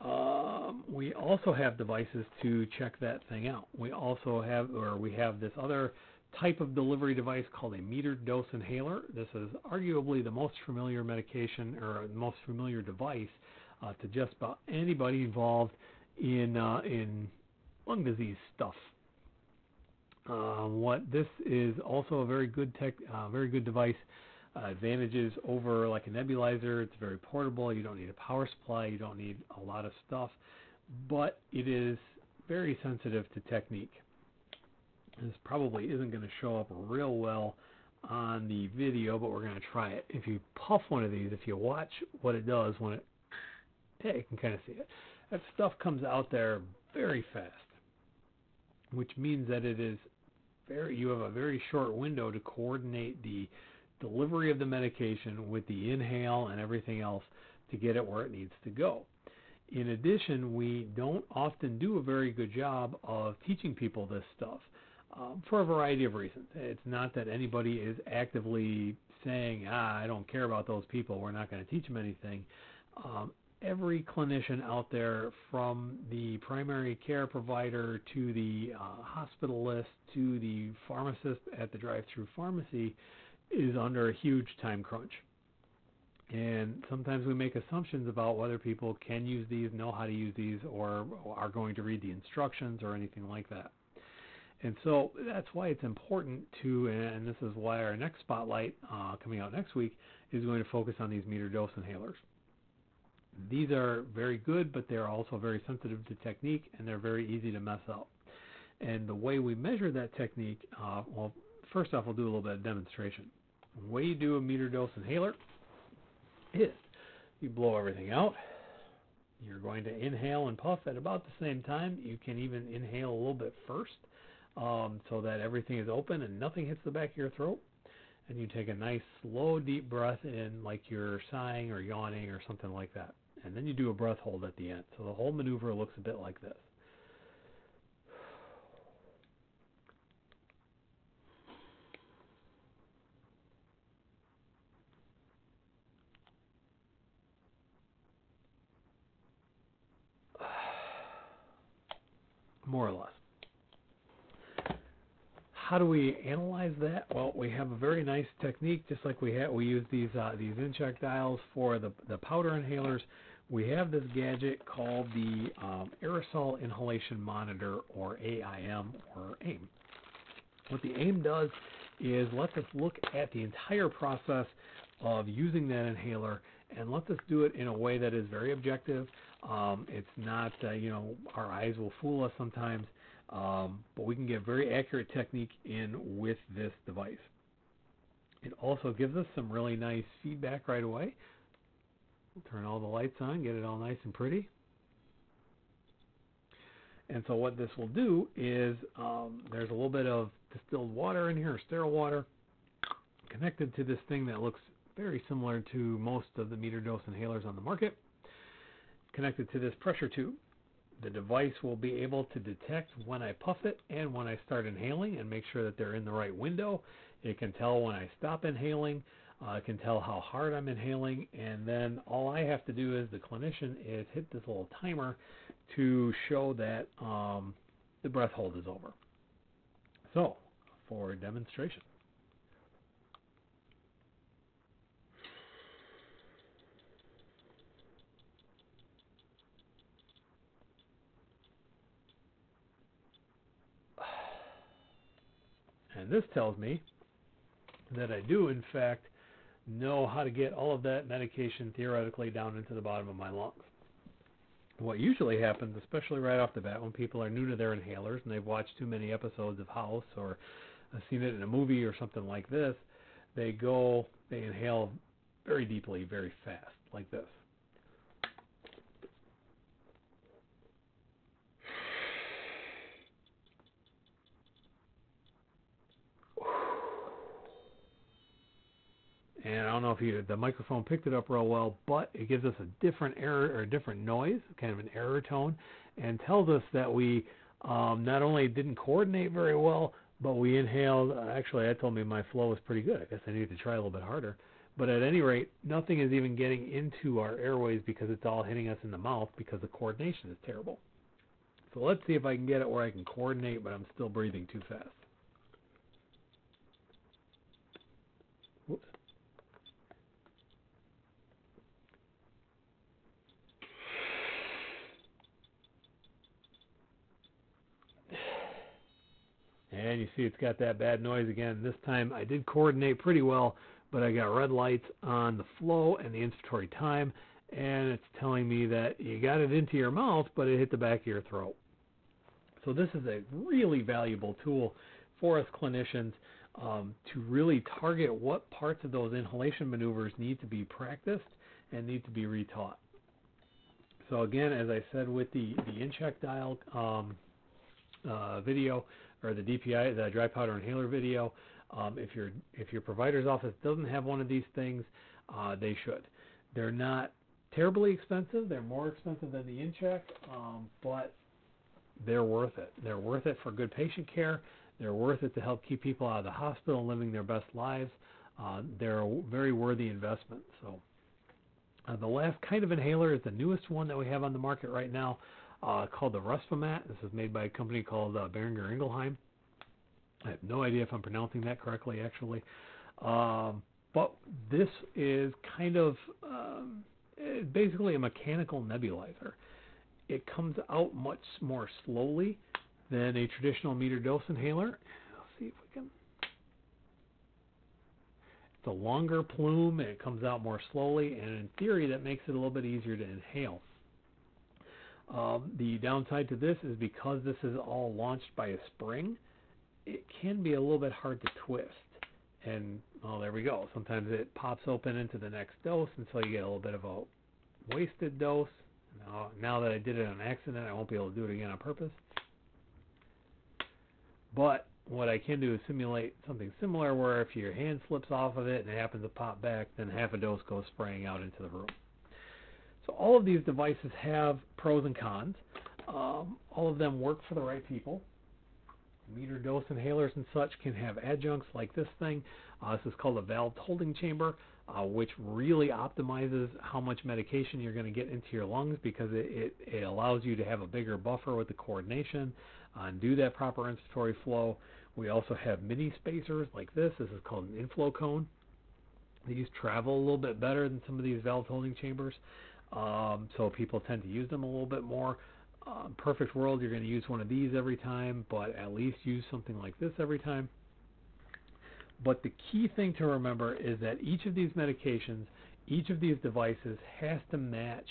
um, we also have devices to check that thing out. We also have, or we have this other type of delivery device called a metered dose inhaler. This is arguably the most familiar medication or most familiar device uh, to just about anybody involved in uh, in lung disease stuff. Uh, what this is also a very good tech, uh, very good device. Uh, advantages over like a nebulizer. It's very portable. You don't need a power supply. You don't need a lot of stuff, but it is very sensitive to technique. This probably isn't going to show up real well on the video, but we're going to try it. If you puff one of these, if you watch what it does when it, yeah, you can kind of see it. That stuff comes out there very fast, which means that it is very, you have a very short window to coordinate the delivery of the medication with the inhale and everything else to get it where it needs to go. In addition, we don't often do a very good job of teaching people this stuff um, for a variety of reasons. It's not that anybody is actively saying, ah, I don't care about those people, we're not going to teach them anything. Um, every clinician out there, from the primary care provider to the uh, hospitalist to the pharmacist at the drive through pharmacy, is under a huge time crunch. And sometimes we make assumptions about whether people can use these, know how to use these, or are going to read the instructions or anything like that. And so that's why it's important to, and this is why our next spotlight uh, coming out next week is going to focus on these meter dose inhalers. These are very good, but they're also very sensitive to technique and they're very easy to mess up. And the way we measure that technique, uh, well, first off, we'll do a little bit of demonstration. The way you do a meter dose inhaler is you blow everything out. You're going to inhale and puff at about the same time. You can even inhale a little bit first um, so that everything is open and nothing hits the back of your throat. And you take a nice slow deep breath in like you're sighing or yawning or something like that. And then you do a breath hold at the end. So the whole maneuver looks a bit like this. More or less how do we analyze that? Well, we have a very nice technique, just like we have. We use these uh, these in-check dials for the the powder inhalers. We have this gadget called the um, aerosol inhalation monitor, or AIM, or AIM. What the AIM does is lets us look at the entire process of using that inhaler and lets us do it in a way that is very objective. Um, it's not, uh, you know, our eyes will fool us sometimes, um, but we can get very accurate technique in with this device. It also gives us some really nice feedback right away. We'll turn all the lights on, get it all nice and pretty. And so what this will do is um, there's a little bit of distilled water in here, sterile water, connected to this thing that looks very similar to most of the meter dose inhalers on the market, connected to this pressure tube. The device will be able to detect when I puff it and when I start inhaling and make sure that they're in the right window. It can tell when I stop inhaling. Uh, it can tell how hard I'm inhaling. And then all I have to do as the clinician is hit this little timer to show that um, the breath hold is over. So, for demonstration. And this tells me that I do, in fact, know how to get all of that medication theoretically down into the bottom of my lungs. What usually happens, especially right off the bat, when people are new to their inhalers and they've watched too many episodes of House or uh, seen it in a movie or something like this, they go, they inhale very deeply, very fast, like this. And I don't know if you the microphone picked it up real well, but it gives us a different error or a different noise, kind of an error tone, and tells us that we um, not only didn't coordinate very well, but we inhaled. Uh, actually, that told me my flow was pretty good. I guess I needed to try a little bit harder. But at any rate, nothing is even getting into our airways because it's all hitting us in the mouth because the coordination is terrible. So let's see if I can get it where I can coordinate, but I'm still breathing too fast. And you see it's got that bad noise again. This time I did coordinate pretty well, but I got red lights on the flow and the inspiratory time, and it's telling me that you got it into your mouth, but it hit the back of your throat. So this is a really valuable tool for us clinicians um, to really target what parts of those inhalation maneuvers need to be practiced and need to be retaught. So again, as I said with the, the in-check dial um, uh, video, or the DPI, the dry powder inhaler video. Um, if your if your provider's office doesn't have one of these things, uh, they should. They're not terribly expensive. They're more expensive than the in-check, um, but they're worth it. They're worth it for good patient care. They're worth it to help keep people out of the hospital living their best lives. Uh, they're a very worthy investment. So uh, the last kind of inhaler is the newest one that we have on the market right now uh, called the Respimat. This is made by a company called uh, Boehringer Ingelheim. I have no idea if I'm pronouncing that correctly, actually. Um, but this is kind of um, basically a mechanical nebulizer. It comes out much more slowly than a traditional meter dose inhaler. Let's see if we can. It's a longer plume and it comes out more slowly, and in theory, that makes it a little bit easier to inhale. Um, the downside to this is because this is all launched by a spring, it can be a little bit hard to twist. And well, there we go. Sometimes it pops open into the next dose, and so you get a little bit of a wasted dose. Now, now that I did it on accident, I won't be able to do it again on purpose. But what I can do is simulate something similar where if your hand slips off of it and it happens to pop back, then half a dose goes spraying out into the room. So all of these devices have pros and cons. Um, all of them work for the right people. Meter dose inhalers and such can have adjuncts like this thing. Uh, this is called a valve holding chamber, uh, which really optimizes how much medication you're going to get into your lungs because it, it, it, allows you to have a bigger buffer with the coordination uh, and do that proper inspiratory flow. We also have mini spacers like this. This is called an inflow cone. These travel a little bit better than some of these valve holding chambers. Um, so people tend to use them a little bit more. Uh, perfect world, you're going to use one of these every time, but at least use something like this every time. But the key thing to remember is that each of these medications, each of these devices has to match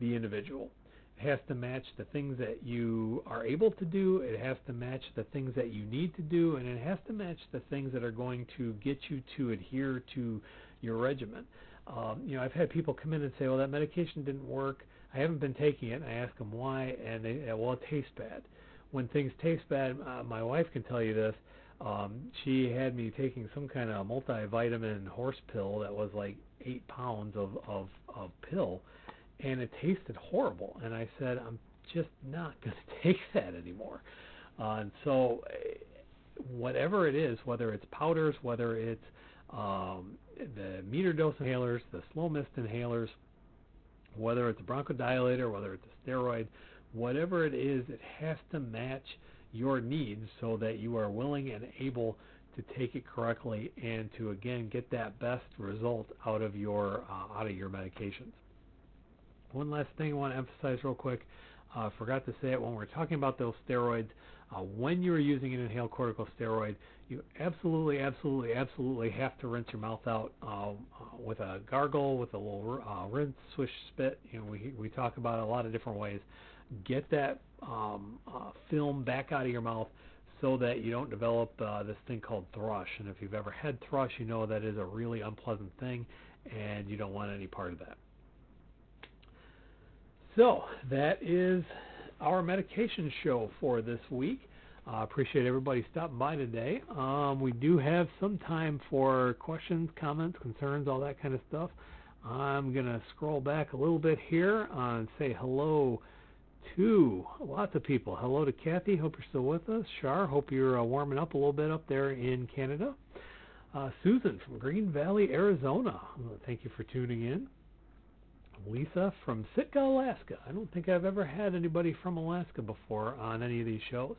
the individual. It has to match the things that you are able to do. It has to match the things that you need to do, and it has to match the things that are going to get you to adhere to your regimen. Um, you know, I've had people come in and say, "Well, that medication didn't work. I haven't been taking it." And I ask them why, and they, well, it tastes bad. When things taste bad, uh, my wife can tell you this. Um, she had me taking some kind of multivitamin horse pill that was like eight pounds of of, of pill and it tasted horrible. And I said, I'm just not going to take that anymore. Uh, and so, eh, whatever it is, whether it's powders, whether it's um, the meter dose inhalers, the slow mist inhalers, whether it's a bronchodilator, whether it's a steroid, whatever it is, it has to match your needs so that you are willing and able to take it correctly and to again get that best result out of your uh, out of your medications. One last thing I want to emphasize real quick. Uh, forgot to say it when we're talking about those steroids. Uh, when you're using an inhaled corticosteroid, you absolutely, absolutely, absolutely have to rinse your mouth out uh, uh with a gargle, with a little uh, rinse, swish, spit. You know, we we talk about a lot of different ways. Get that um, uh, film back out of your mouth so that you don't develop this thing called thrush. And if you've ever had thrush, you know that is a really unpleasant thing, and you don't want any part of that. So that is our medication show for this week. Uh, appreciate everybody stopping by today. Um, we do have some time for questions, comments, concerns, all that kind of stuff. I'm going to scroll back a little bit here and say hello to lots of people. Hello to Kathy. Hope you're still with us. Shar, hope you're uh, warming up a little bit up there in Canada. Uh, Susan from Green Valley, Arizona. Thank you for tuning in. Lisa from Sitka, Alaska. I don't think I've ever had anybody from Alaska before on any of these shows.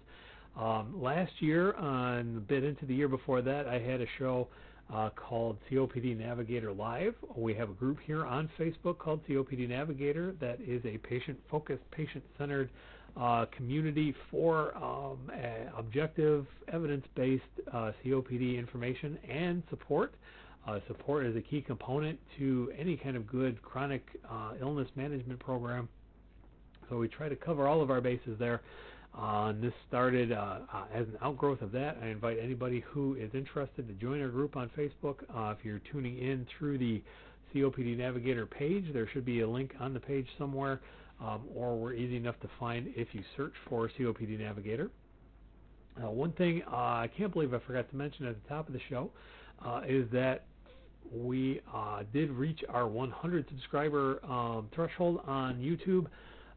Um, last year, on a bit into the year before that, I had a show uh, called COPD Navigator Live. We have a group here on Facebook called COPD Navigator that is a patient-focused, patient-centered uh, community for um, objective, evidence-based uh, COPD information and support. Uh, support is a key component to any kind of good chronic uh, illness management program. So we try to cover all of our bases there. Uh, and this started uh, uh, as an outgrowth of that. I invite anybody who is interested to join our group on Facebook. Uh, if you're tuning in through the COPD Navigator page, there should be a link on the page somewhere, um, or we're easy enough to find if you search for COPD Navigator. one thing I can't believe I forgot to mention at the top of the show is that we uh, did reach our 100 subscriber um, threshold on YouTube.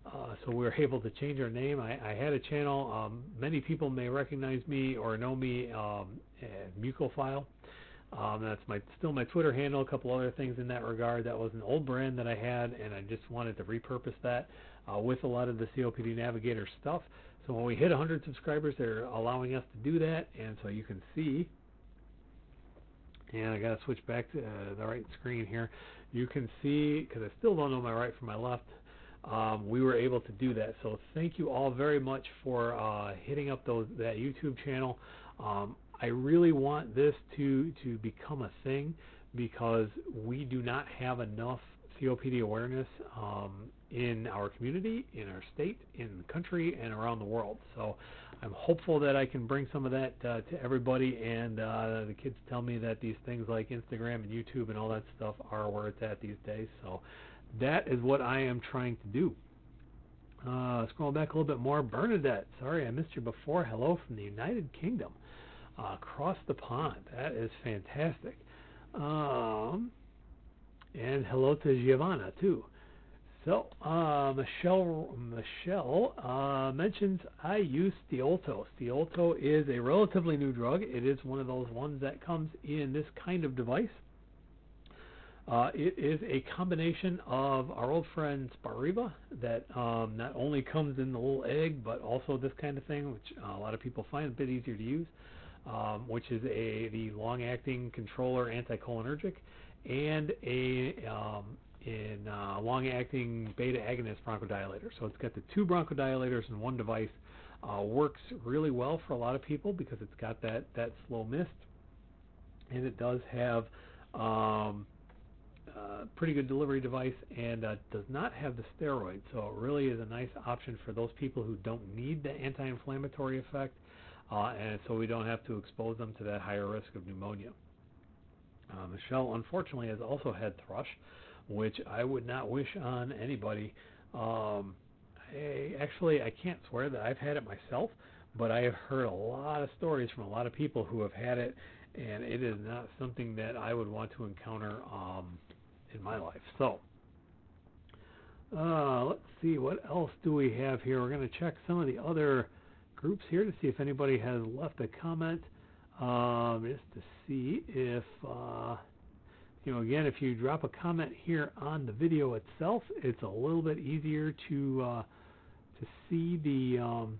Uh, so we were able to change our name. I, I had a channel. Um, many people may recognize me or know me um, as Mucophile. Um, that's my still my Twitter handle. A couple other things in that regard. That was an old brand that I had, and I just wanted to repurpose that uh, with a lot of the COPD Navigator stuff. So when we hit 100 subscribers, they're allowing us to do that, and so you can see and I got to switch back to uh, the right screen here. You can see, because I still don't know my right from my left, um, we were able to do that. So thank you all very much for uh, hitting up those that YouTube channel. Um, I really want this to to become a thing because we do not have enough COPD awareness um, in our community, in our state, in the country, and around the world. So I'm hopeful that I can bring some of that uh, to everybody. And uh, the kids tell me that these things like Instagram and YouTube and all that stuff are where it's at these days. So that is what I am trying to do. Uh, scroll back a little bit more. Bernadette, sorry I missed you before. Hello from the United Kingdom. Uh, across the pond. That is fantastic. Um, and hello to Giovanna, too. So, uh, Michelle Michelle uh, mentions I use Stiolto. Stiolto is a relatively new drug. It is one of those ones that comes in this kind of device. Uh, it is a combination of our old friend Spiriva that um, not only comes in the little egg, but also this kind of thing, which a lot of people find a bit easier to use, um, which is a the long-acting controller anticholinergic and a um, in uh, long-acting beta agonist bronchodilator. So it's got the two bronchodilators in one device. Uh, works really well for a lot of people because it's got that that slow mist, and it does have um, pretty good delivery device and uh, does not have the steroids. So it really is a nice option for those people who don't need the anti-inflammatory effect, uh, and so we don't have to expose them to that higher risk of pneumonia. Uh, Michelle, unfortunately, has also had thrush, which I would not wish on anybody. Um, I, actually, I can't swear that I've had it myself, but I have heard a lot of stories from a lot of people who have had it, and it is not something that I would want to encounter um, in my life. So, uh, let's see, what else do we have here? We're going to check some of the other groups here to see if anybody has left a comment, um, just to see if, uh, you know, again, if you drop a comment here on the video itself, it's a little bit easier to uh, to see the um,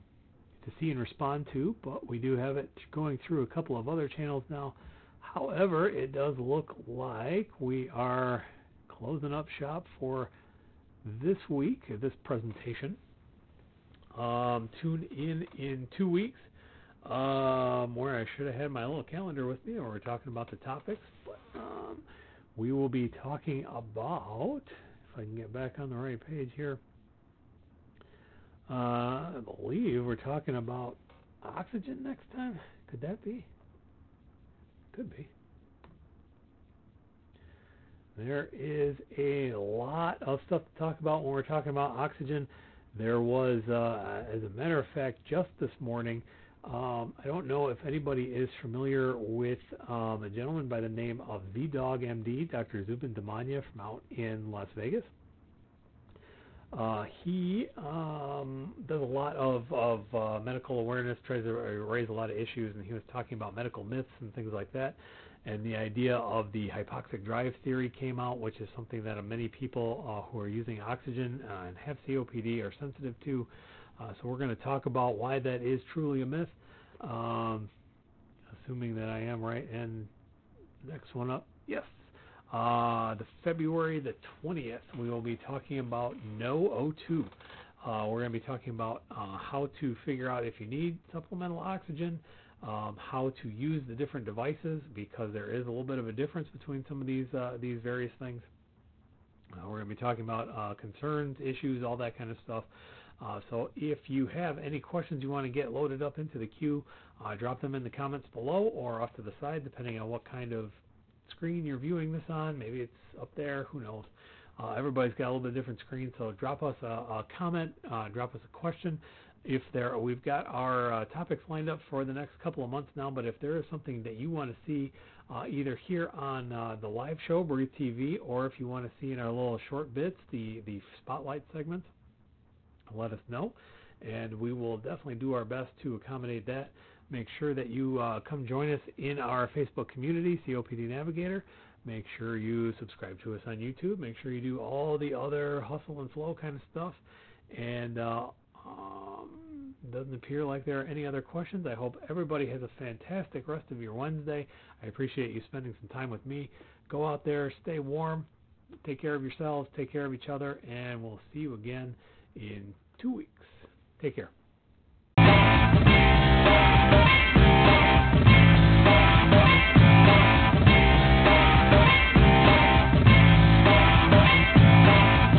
to see and respond to, but we do have it going through a couple of other channels now. However, it does look like we are closing up shop for this week, this presentation. Um, tune in in two weeks, um, where I should have had my little calendar with me, where we're talking about the topics. But um, we will be talking about, if I can get back on the right page here, uh, I believe we're talking about oxygen next time. Could that be? Could be. There is a lot of stuff to talk about when we're talking about oxygen. There was, uh, as a matter of fact, just this morning, um, I don't know if anybody is familiar with um, a gentleman by the name of ZDoggMD, Dr. Zubin Damania from out in Las Vegas. Uh, he um, does a lot of, of uh, medical awareness, tries to raise a lot of issues, and he was talking about medical myths and things like that. And the idea of the hypoxic drive theory came out, which is something that many people uh, who are using oxygen uh, and have COPD are sensitive to. Uh, so we're going to talk about why that is truly a myth, um, assuming that I am right. And next one up, yes, uh, the February the 20th, we will be talking about No O2. Uh, we're going to be talking about uh, how to figure out if you need supplemental oxygen, um, how to use the different devices because there is a little bit of a difference between some of these uh, these various things. Uh, we're going to be talking about uh, concerns, issues, all that kind of stuff. Uh, so if you have any questions you want to get loaded up into the queue, uh, drop them in the comments below or off to the side, depending on what kind of screen you're viewing this on. Maybe it's up there. Who knows? Uh, everybody's got a little bit different screen, so drop us a, a comment, uh, drop us a question. If there, we've got our uh, topics lined up for the next couple of months now. But if there is something that you want to see, uh, either here on uh, the live show, Breathe TV, or if you want to see in our little short bits, the the spotlight segments, let us know, and we will definitely do our best to accommodate that. Make sure that you uh, come join us in our Facebook community, COPD Navigator. Make sure you subscribe to us on YouTube. Make sure you do all the other hustle and flow kind of stuff. And uh, um, doesn't appear like there are any other questions. I hope everybody has a fantastic rest of your Wednesday. I appreciate you spending some time with me. Go out there, stay warm, take care of yourselves, take care of each other, and we'll see you again in two weeks. Take care.